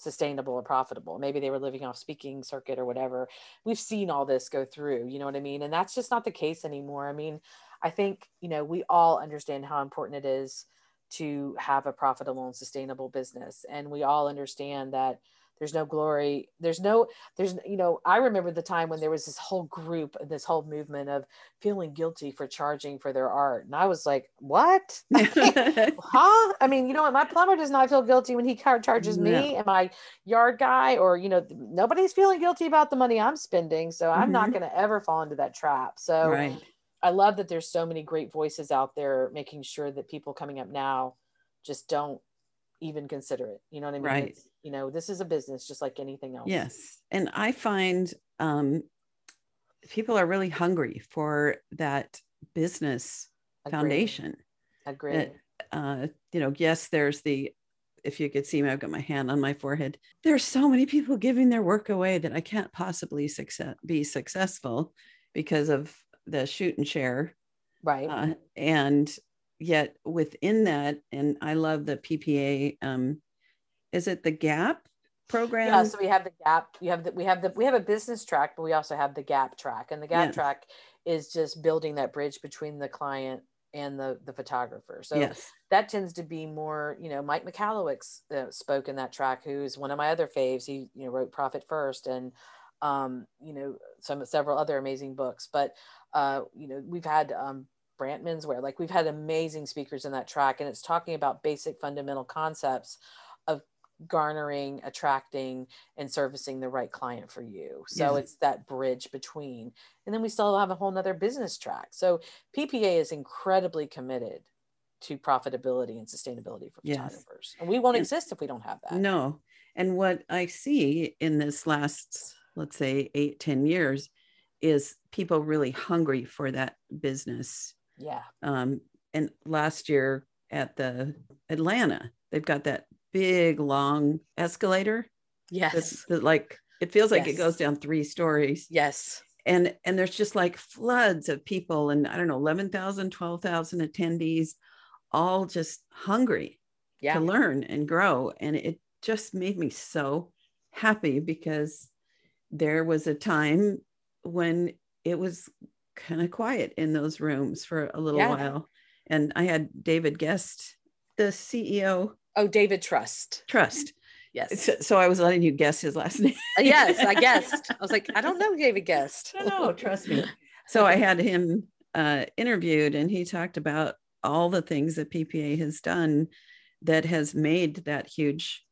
sustainable or profitable. Maybe they were living off speaking circuit or whatever. We've seen all this go through, you know what I mean? And that's just not the case anymore. I mean, I think, you know, we all understand how important it is to have a profitable and sustainable business. And we all understand that there's no glory there's no there's you know i remember the time when there was this whole group this whole movement of feeling guilty for charging for their art and i was like what huh i mean you know what my plumber does not feel guilty when he charges me no. and my yard guy or you know nobody's feeling guilty about the money i'm spending so i'm mm-hmm. not going to ever fall into that trap so right. I love that there's so many great voices out there making sure that people coming up now just don't even consider it. You know what I mean? Right. It's, you know, this is a business just like anything else. Yes. And I find um, people are really hungry for that business Agreed. foundation. Agreed. Uh, you know, yes, there's the, if you could see me, I've got my hand on my forehead. There's so many people giving their work away that I can't possibly success, be successful because of the shoot and share. Right. Uh, and yet within that, and I love the PPA. Um, is it the Gap program? Yeah, so we have the Gap. You have the we have the we have a business track, but we also have the Gap track, and the Gap yes. track is just building that bridge between the client and the the photographer. So yes. that tends to be more, you know, Mike Michalowicz uh, spoke in that track, who's one of my other faves. He you know wrote Profit First and um, you know some several other amazing books. But uh, you know we've had um, Brant Menswar. Like we've had amazing speakers in that track, and it's talking about basic fundamental concepts of garnering, attracting, and servicing the right client for you. So it's that bridge between. And then we still have a whole nother business track. So PPA is incredibly committed to profitability and sustainability for photographers. Yes. And we won't and, exist if we don't have that. No. And what I see in this last, let's say, eight ten years is people really hungry for that business yeah. Um, and last year at the Atlanta, they've got that big long escalator. Yes. That, like it feels like yes. it goes down three stories. Yes. And and there's just like floods of people and I don't know 11,000 12,000 attendees all just hungry yeah. to learn and grow and it just made me so happy because there was a time when it was kind of quiet in those rooms for a little yeah. while. And I had David Guest, the CEO. Oh, David Trust. Trust. Yes. So, so I was letting you guess his last name. Uh, yes, I guessed. I was like, I don't know David Guest. no, trust me. So I had him uh, interviewed and he talked about all the things that PPA has done that has made that huge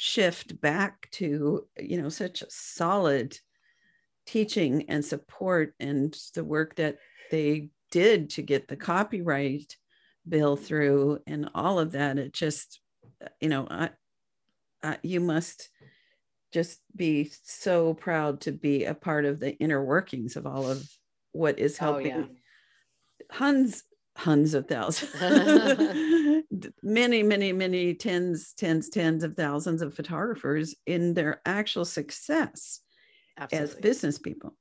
shift back to you know such a solid teaching and support and the work that they did to get the copyright bill through and all of that it just you know I, I, you must just be so proud to be a part of the inner workings of all of what is oh, helping oh, yeah. Huns hundreds of thousands many many many tens tens tens of thousands of photographers in their actual success Absolutely. as business people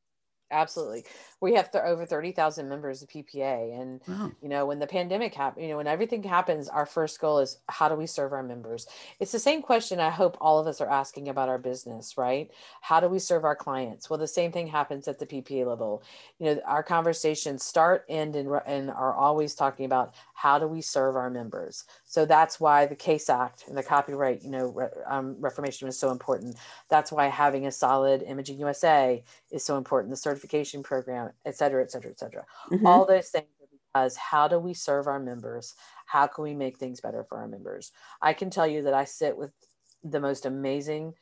absolutely. We have th- over 30,000 members of PPA and wow. you know when the pandemic happened you know when everything happens our first goal is how do we serve our members? It's the same question I hope all of us are asking about our business right? How do we serve our clients? Well the same thing happens at the PPA level. You know our conversations start end and, and are always talking about how do we serve our members? So that's why the case act and the copyright you know re- um, reformation is so important. That's why having a solid imaging USA is so important. The certification program et cetera, et cetera, et cetera. Mm-hmm. All those things because how do we serve our members? How can we make things better for our members? I can tell you that I sit with the most amazing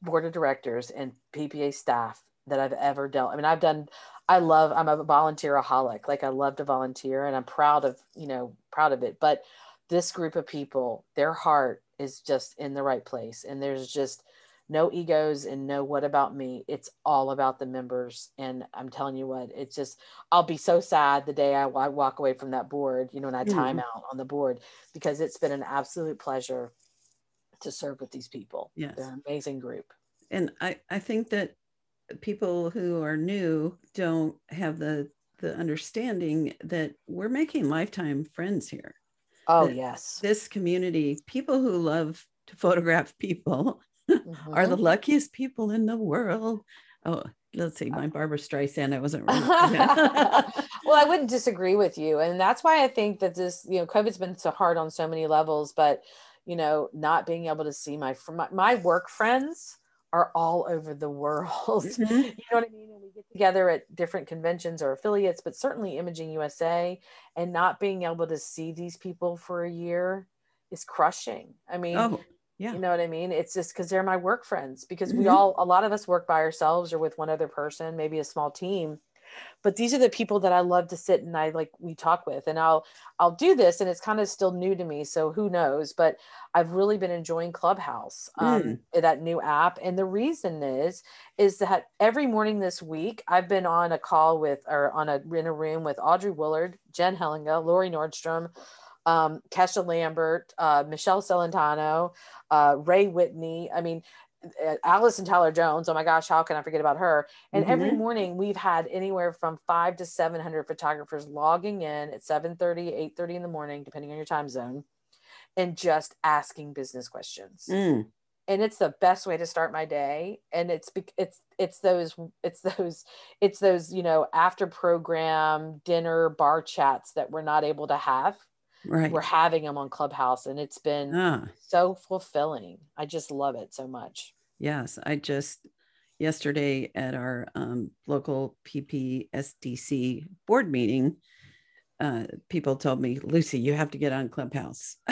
board of directors and PPA staff that I've ever dealt. I mean, I've done, I love, I'm a volunteeraholic. Like I love to volunteer and I'm proud of, you know, proud of it. But this group of people, their heart is just in the right place. And there's just, no egos and no what about me. It's all about the members. And i'm telling you what it's just i'll be so sad the day i, I walk away from that board you know and i time mm. out on the board because it's been an absolute pleasure to serve with these people. Yes. they're an amazing group. And i i think that people who are new don't have the the understanding that we're making lifetime friends here. Oh yes. this community people who love to photograph people mm-hmm. are the mm-hmm. luckiest people in the world. Oh, let's see, my Barbara Streisand, I wasn't really. well, I wouldn't disagree with you. And that's why I think that this, you know, COVID's been so hard on so many levels, but, you know, not being able to see my, my, my work friends are all over the world. Mm-hmm. you know what I mean? And we get together at different conventions or affiliates, but certainly Imaging USA and not being able to see these people for a year is crushing. I mean, oh yeah. You know what I mean? It's just because they're my work friends, because mm-hmm. we all, a lot of us work by ourselves or with one other person, maybe a small team. But these are the people that I love to sit and I like we talk with, and I'll I'll do this, and it's kind of still new to me, so who knows? But I've really been enjoying Clubhouse, um, mm. that new app, and the reason is is that every morning this week I've been on a call with or on a in a room with Audrey Willard, Jen Hellinga, Lori Nordstrom, um, Kesha Lambert, uh, Michelle Celentano, uh, Ray Whitney. I mean, uh, Allison Tyler Jones. Oh my gosh, how can I forget about her? And mm-hmm. every morning we've had anywhere from five to 700 photographers logging in at 7 30, 8 30 in the morning, depending on your time zone, and just asking business questions. Mm. And it's the best way to start my day. And it's, it's, it's those, it's those, it's those, you know, after program dinner bar chats that we're not able to have right. we're having them on clubhouse and it's been ah. so fulfilling. I just love it so much. Yes i just yesterday at our um, local ppsdc board meeting uh, people told me lucy you have to get on clubhouse.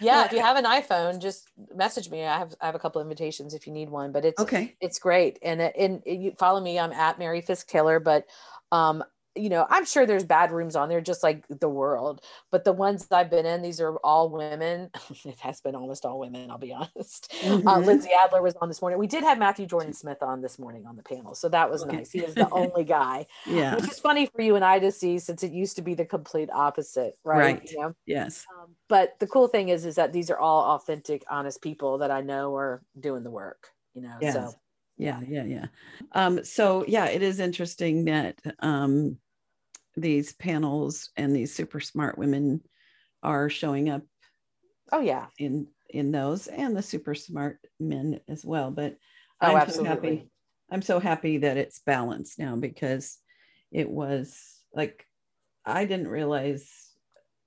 Yeah if you have an iphone just message me. I have i have a couple invitations if you need one but it's okay. it's great. And and you follow me i'm at mary fisk taylor but um, you know, I'm sure there's bad rooms on there, just like the world. But the ones I've been in, these are all women. it has been almost all women, I'll be honest. Uh, mm-hmm. Uh, Lindsay Adler was on this morning. We did have Matthew Jordan Smith on this morning on the panel, so that was okay. nice. He was the only guy, yeah, which is funny for you and I to see, since it used to be the complete opposite, right? Right. You know? Yes. Um, but the cool thing is, is that these are all authentic, honest people that I know are doing the work. You know, yes. so yeah yeah yeah um so yeah it is interesting that um these panels and these super smart women are showing up oh yeah in in those and the super smart men as well but oh, i'm absolutely. so happy i'm so happy that it's balanced now because it was like i didn't realize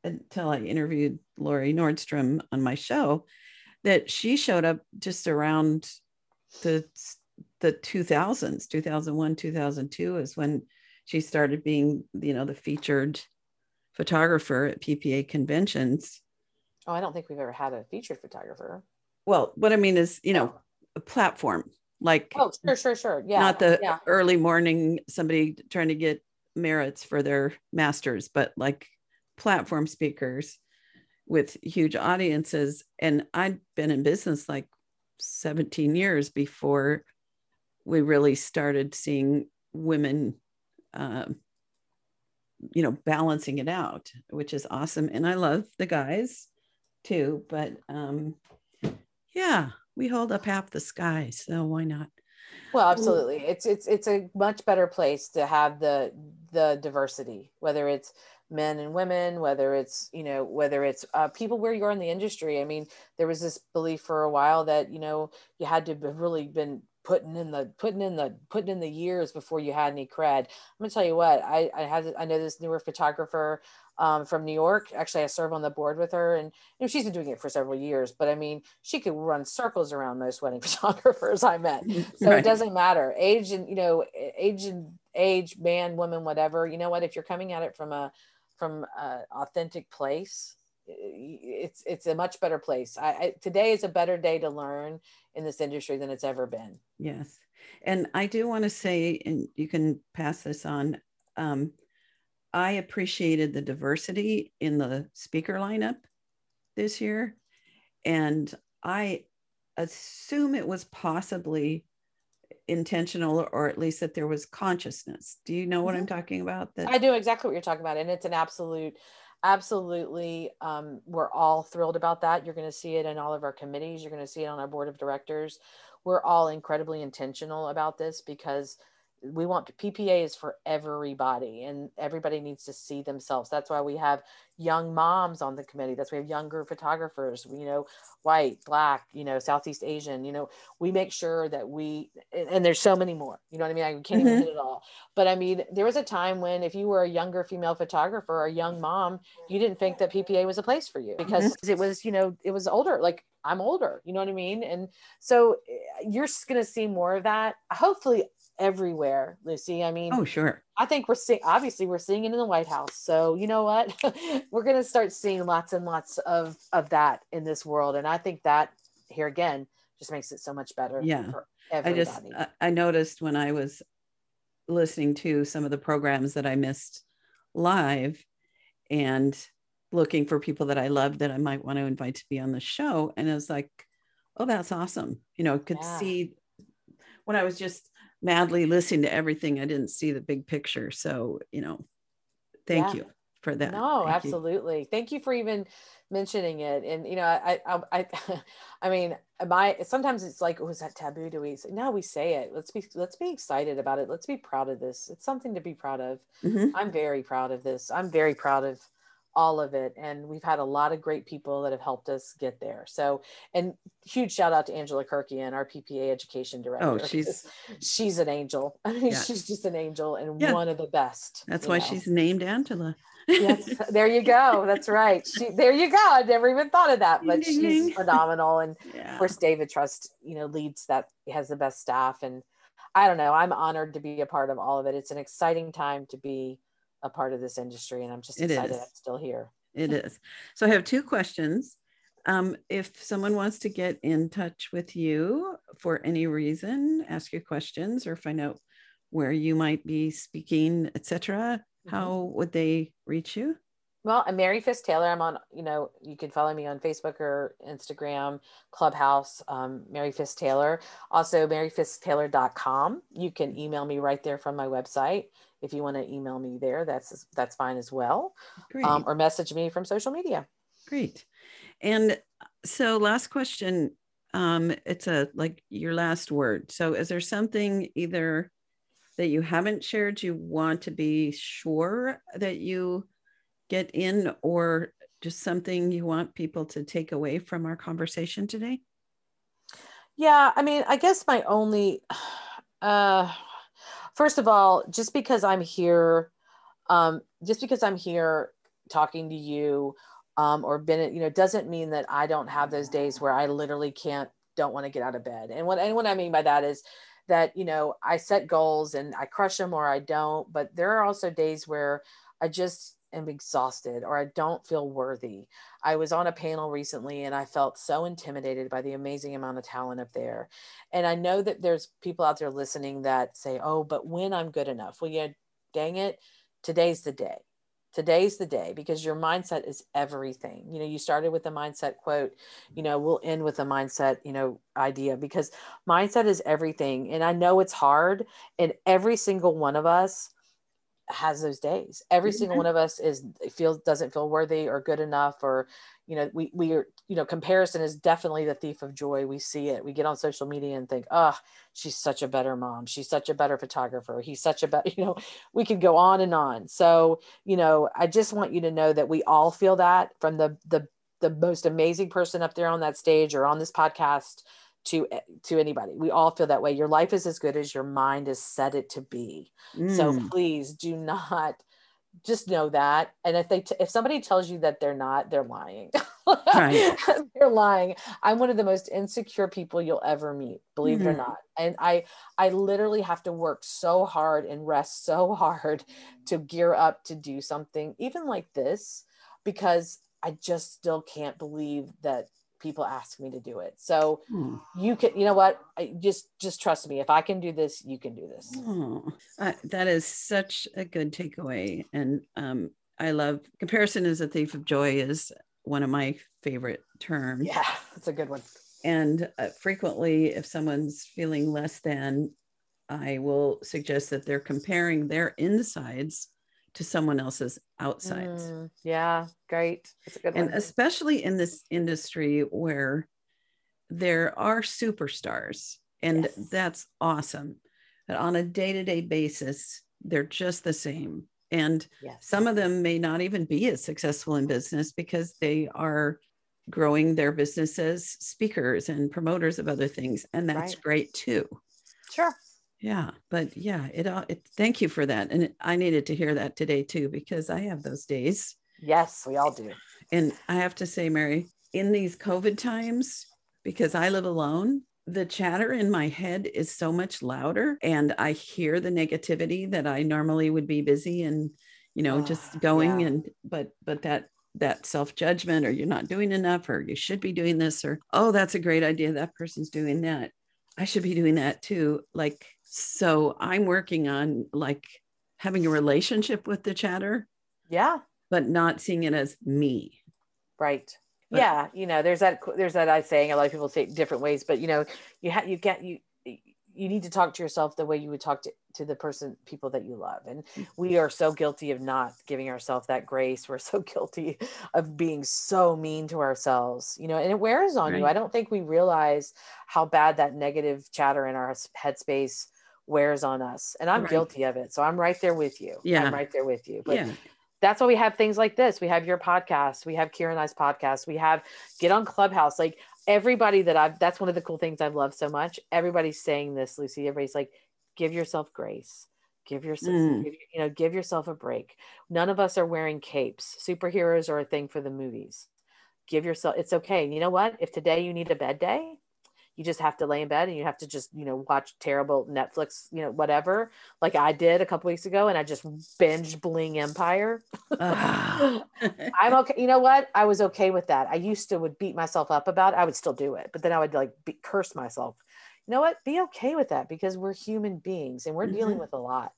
until i interviewed lori nordstrom on my show that she showed up just around the the 2000s 2001 2002 is when she started being you know the featured photographer at PPA conventions. Oh, I don't think we've ever had a featured photographer. Well, what I mean is, you know, oh. a platform like Oh, sure, sure, sure. Yeah. not the yeah. early morning somebody trying to get merits for their masters, but like platform speakers with huge audiences. And I'd been in business like 17 years before we really started seeing women, um, you know, balancing it out, which is awesome. And I love the guys too, but um, yeah, we hold up half the sky, so why not? Well, absolutely. It's it's it's a much better place to have the the diversity, whether it's men and women, whether it's you know whether it's uh, people where you're in the industry. I mean, there was this belief for a while that you know you had to have really been putting in the putting in the putting in the years before you had any cred. I'm gonna tell you what I I had I know this newer photographer um, from New York. Actually, I serve on the board with her, and you know, she's been doing it for several years. But I mean, she could run circles around most wedding photographers I met. So Right. it doesn't matter age and you know age and age, man, woman, whatever. You know what? If you're coming at it from a from a authentic place, it's it's a much better place. I, I today is a better day to learn in this industry than it's ever been. Yes. And I do want to say, and you can pass this on, um, I appreciated the diversity in the speaker lineup this year. And I assume it was possibly intentional, or at least that there was consciousness. Do you know what I'm talking about? That I do exactly what you're talking about, and it's an absolute, absolutely. Um, we're all thrilled about that. You're going to see it in all of our committees. You're going to see it on our board of directors. We're all incredibly intentional about this because we want PPA is for everybody, and everybody needs to see themselves. That's why we have young moms on the committee. That's why we have younger photographers. You know, white, black, you know, Southeast Asian. You know, we make sure that we and, there's so many more. You know what I mean? I can't even Mhm. hit it all. But I mean, there was a time when if you were a younger female photographer or a young mom, you didn't think that PPA was a place for you because it was, you know, it was older. Like I'm older, you know what I mean? And so eh, you're going to see more of that. Hopefully everywhere, Lucy. I mean, oh, sure. I think we're seeing obviously we're seeing it in the White House. So you know what? we're gonna start seeing lots and lots of of that in this world. And I think that here again just makes it so much better Yeah. for I just I- I noticed when I was listening to some of the programs that I missed live and looking for people that I love that I might want to invite to be on the show. And I was like, oh, that's awesome. You know, could Yeah. see when I was just madly listening to everything, I didn't see the big picture. So, you know, thank Yeah. you for that. no, Thank you. absolutely. Thank you for even mentioning it. And you know, I I I I mean, my sometimes it's like, oh, is that taboo? Do we say no, we say it. Let's be let's be excited about it. Let's be proud of this. It's something to be proud of. Mhm. I'm very proud of this. I'm very proud of all of it. And we've had a lot of great people that have helped us get there. So, and huge shout out to Angela Kurkian, our PPA education oh, director. Oh, she's she's an angel. I mean, Yeah. she's just an angel and Yeah. one of the best. That's why know. she's named Angela. yes, there you go. That's right. She, there you go. I never even thought of that, but she's phenomenal. And yeah. of course, David Trust, you know, leads that has the best staff. And I don't know, I'm honored to be a part of all of it. It's an exciting time to be a part of this industry. And I'm just It excited is. I'm still here. It is. So I have two questions. Um, if someone wants to get in touch with you for any reason, ask you questions or find out where you might be speaking, etc., Mm-hmm. how would they reach you? Well, I'm Mary Fisk Taylor. I'm on, you know, you can follow me on Facebook or Instagram, Clubhouse, um, Mary Fisk Taylor. Also, maryfisktaylor.com. You can email me right there from my website. If you want to email me there, that's that's fine as well. Um, or message me from social media. Great. And so last question. Um, it's a like your last word. So is there something either that you haven't shared you want to be sure that you get in or just something you want people to take away from our conversation today? Yeah, I mean, I guess my only, uh, first of all, just because I'm here, um, just because I'm here talking to you, um, or been, you know, doesn't mean that I don't have those days where I literally can't, don't want to get out of bed. And what, and what I mean by that is that, you know, I set goals and I crush them or I don't, but there are also days where I just, am exhausted or I don't feel worthy. I was on a panel recently and I felt so intimidated by the amazing amount of talent up there. And I know that there's people out there listening that say, oh, but when I'm good enough, well, yeah, dang it, today's the day. Today's the day because your mindset is everything. You know, you started with a mindset quote, you know, we'll end with a mindset, you know, idea because mindset is everything. And I know it's hard. And every single one of us, has those days. Every mm-hmm. single one of us is feels doesn't feel worthy or good enough or you know we we are you know comparison is definitely the thief of joy. We see it. We get on social media and think, "Oh, she's such a better mom. She's such a better photographer. He's such a better, you know, we could go on and on." So, you know, I just want you to know that we all feel that from the the the most amazing person up there on that stage or on this podcast to to anybody we all feel that way your life is as good as your mind has set it to be mm. so please do not just know that and if they t- if somebody tells you that they're not they're lying right. they're lying i'm one of the most insecure people you'll ever meet believe mm-hmm. it or mm. not and i i literally have to work so hard and rest so hard to gear up to do something even like this because i just still can't believe that people ask me to do it. So hmm. you can you know what? I just just trust me. If i can do this you can do this. Oh, uh, that is such a good takeaway. And um, i love comparison is a thief of joy is one of my favorite terms. Yeah that's a good one. And uh, frequently if someone's feeling less than i will suggest that they're comparing their insides to someone else's outsides. Mm, yeah, great. That's a good and one. especially in this industry where there are superstars, and yes. that's awesome. But on a day to day basis, they're just the same. And yes. some of them may not even be as successful in business because they are growing their business as speakers and promoters of other things. And that's right. great too. Sure yeah but yeah it, all it thank you for that and i needed to hear that today too because i have those days. Yes we all do. And i have to say mary in these covid times because i live alone the chatter in my head is so much louder and i hear the negativity that i normally would be busy and you know oh, just ah, going yeah. and but but that that self judgment or you're not doing enough or you should be doing this or oh that's a great idea that person's doing that. I should be doing that too like so I'm working on like having a relationship with the chatter. Yeah. But not seeing it as me. Right. But, yeah. You know, there's that, there's that I saying, a lot of people say it different ways, but you know, you have, you get, you, you need to talk to yourself the way you would talk to, to the person people that you love and we are so guilty of not giving ourselves that grace we're so guilty of being so mean to ourselves you know and it wears on right. you i don't think we realize how bad that negative chatter in our headspace wears on us and i'm right. guilty of it so i'm right there with you. Yeah. i'm right there with you but yeah. that's why we have things like this. We have your podcast we have kira and i's podcast we have get on clubhouse. Like everybody that i've that's one of the cool things i've loved so much everybody's saying this lucy. Everybody's like give yourself grace. Give yourself mm. give, you know give yourself a break. None of us are wearing capes. Superheroes are a thing for the movies. Give yourself it's okay. You know what? If today you need a bed day you just have to lay in bed and you have to just you know watch terrible netflix you know whatever like i did a couple weeks ago and i just binge bling empire. I'm okay you know what? I was okay with that. I used to would beat myself up about it. I would still do it but then i would like be, curse myself. You know what? Be okay with that because we're human beings and we're mm-hmm. dealing with a lot.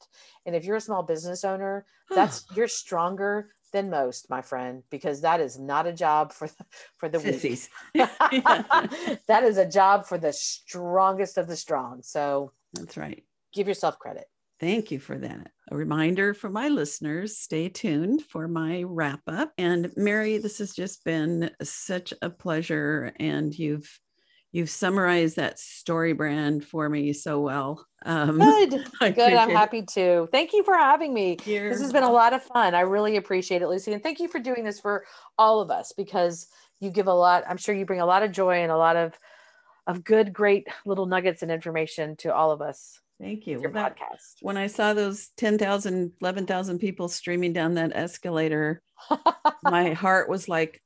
And if you're a small business owner that's you're stronger than most, my friend, because that is not a job for the, for the weak. that is a job for the strongest of the strong. So that's right. Give yourself credit. Thank you for that. A reminder for my listeners stay tuned for my wrap up. And Mary, this has just been such a pleasure. And you've you've summarized that story brand for me so well. Um, Good. Good. I'm happy to. Thank you for having me. This has been a lot of fun. I really appreciate it, Lucy. And thank you for doing this for all of us because you give a lot, I'm sure you bring a lot of joy and a lot of, of good, great little nuggets and information to all of us. Thank you. Your well, podcast. when I saw those 10,000, 11,000 people streaming down that escalator, my heart was like,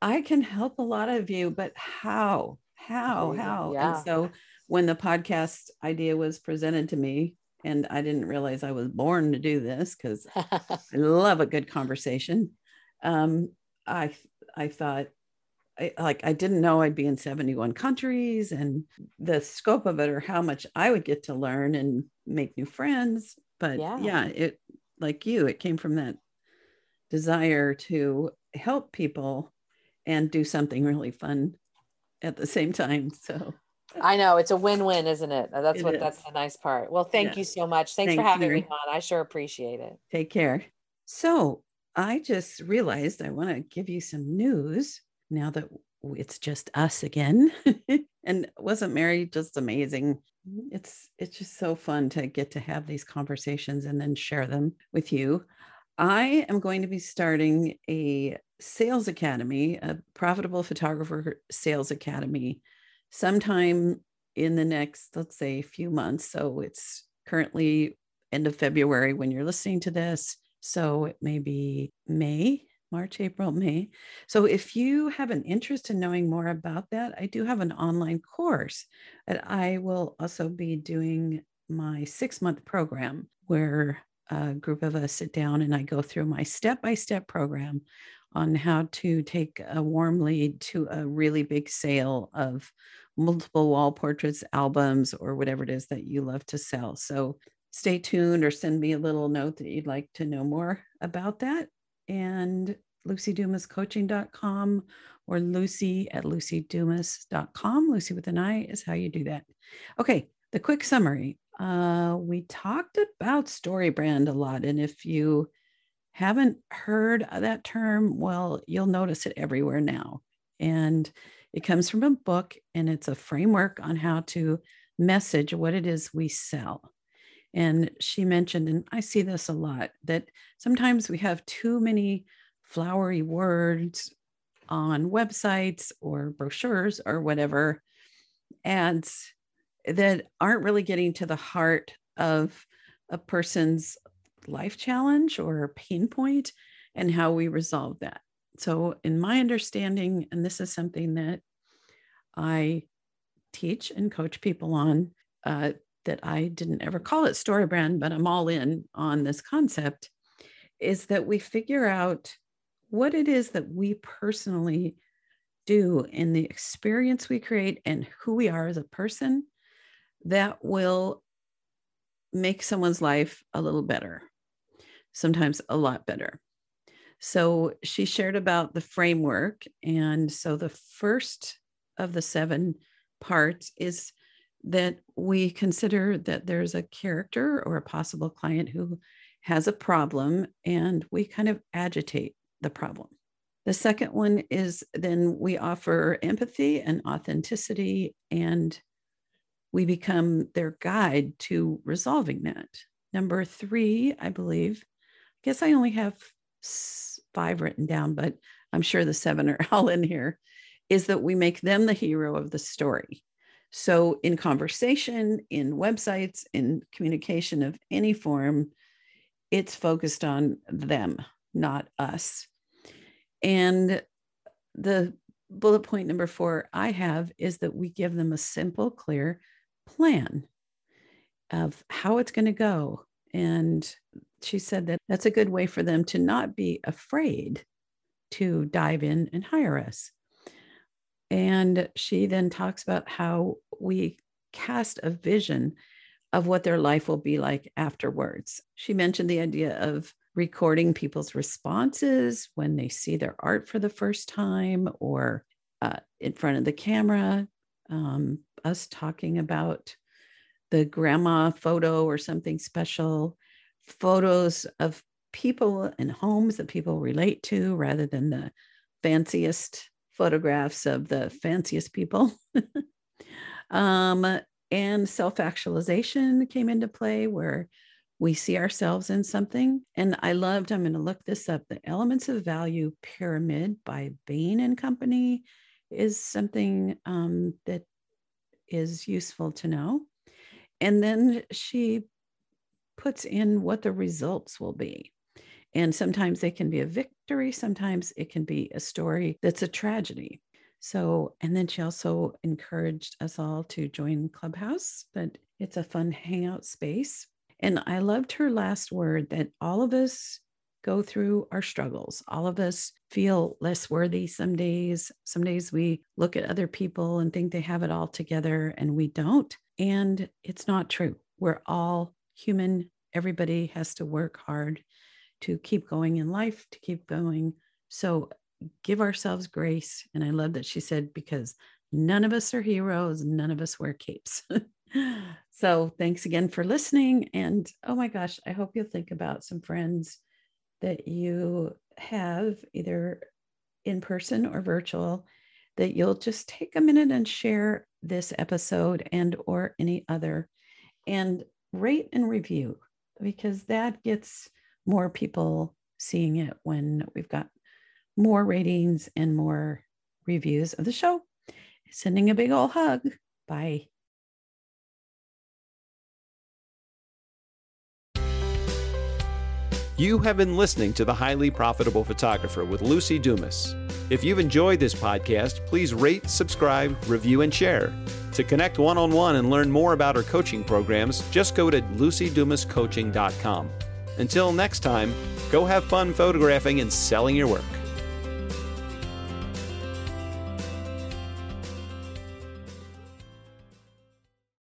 I can help a lot of you, but how? How how yeah. and so when the podcast idea was presented to me and I didn't realize I was born to do this because I love a good conversation. Um, I I thought I, like I didn't know I'd be in 71 countries and the scope of it or how much I would get to learn and make new friends. But yeah, yeah it like you, it came from that desire to help people and do something really fun at the same time. So I know it's a win-win, isn't it? That's it what is. that's the nice part. Well, thank yeah. you so much. Thanks, Thanks for having Mary. me on. I sure appreciate it. Take care. So I just realized I want to give you some news now that it's just us again. and wasn't Mary just amazing? It's it's just so fun to get to have these conversations and then share them with you. I am going to be starting a sales academy, a profitable photographer sales academy sometime in the next, let's say, few months. So it's currently end of February when you're listening to this. So it may be May, March, April, May. So if you have an interest in knowing more about that, I do have an online course that I will also be doing my six month program where a group of us sit down and I go through my step by step program on how to take a warm lead to a really big sale of multiple wall portraits, albums, or whatever it is that you love to sell. So stay tuned or send me a little note that you'd like to know more about that. And lucydumascoaching.com or lucy at lucydumas.com. Lucy with an I is how you do that. Okay, the quick summary. Uh, we talked about story brand a lot. And if you haven't heard that term, well, you'll notice it everywhere now. And it comes from a book and it's a framework on how to message what it is we sell. And she mentioned, and I see this a lot, that sometimes we have too many flowery words on websites or brochures or whatever ads that aren't really getting to the heart of a person's life challenge or pain point and how we resolve that. So, in my understanding, and this is something that I teach and coach people on, uh, that I didn't ever call it story brand, but I'm all in on this concept, is that we figure out what it is that we personally do in the experience we create and who we are as a person that will make someone's life a little better, sometimes a lot better. So she shared about the framework. And so the first of the seven parts is that we consider that there's a character or a possible client who has a problem and we kind of agitate the problem. The second one is then we offer empathy and authenticity, and we become their guide to resolving that. Number three, I believe, guess I only have five written down, but I'm sure the seven are all in here, is that we make them the hero of the story. So, in conversation, in websites, in communication of any form, it's focused on them, not us. And the bullet point number four I have is that we give them a simple, clear plan of how it's going to go. And she said that that's a good way for them to not be afraid to dive in and hire us. And she then talks about how we cast a vision of what their life will be like afterwards. She mentioned the idea of recording people's responses when they see their art for the first time or uh, in front of the camera, um, us talking about the grandma photo or something special, photos of people and homes that people relate to rather than the fanciest photographs of the fanciest people. um, and self actualization came into play where we see ourselves in something. And I loved, I'm going to look this up. The Elements of Value Pyramid by Bain and Company is something um, that is useful to know. And then she puts in what the results will be. And sometimes they can be a victory, sometimes it can be a story that's a tragedy. So, and then she also encouraged us all to join Clubhouse, but it's a fun hangout space And I loved her last word that all of us go through our struggles. All of us feel less worthy some days. Some days we look at other people and think they have it all together and we don't. And it's not true. We're all human. Everybody has to work hard to keep going in life, to keep going. So give ourselves grace. And I love that she said, because none of us are heroes, none of us wear capes. so thanks again for listening. And oh my gosh, I hope you'll think about some friends that you have either in person or virtual that you'll just take a minute and share this episode and or any other and rate and review because that gets more people seeing it when we've got more ratings and more reviews of the show sending a big old hug bye You have been listening to The Highly Profitable Photographer with Lucy Dumas. If you've enjoyed this podcast, please rate, subscribe, review, and share. To connect one on one and learn more about our coaching programs, just go to lucydumascoaching.com. Until next time, go have fun photographing and selling your work.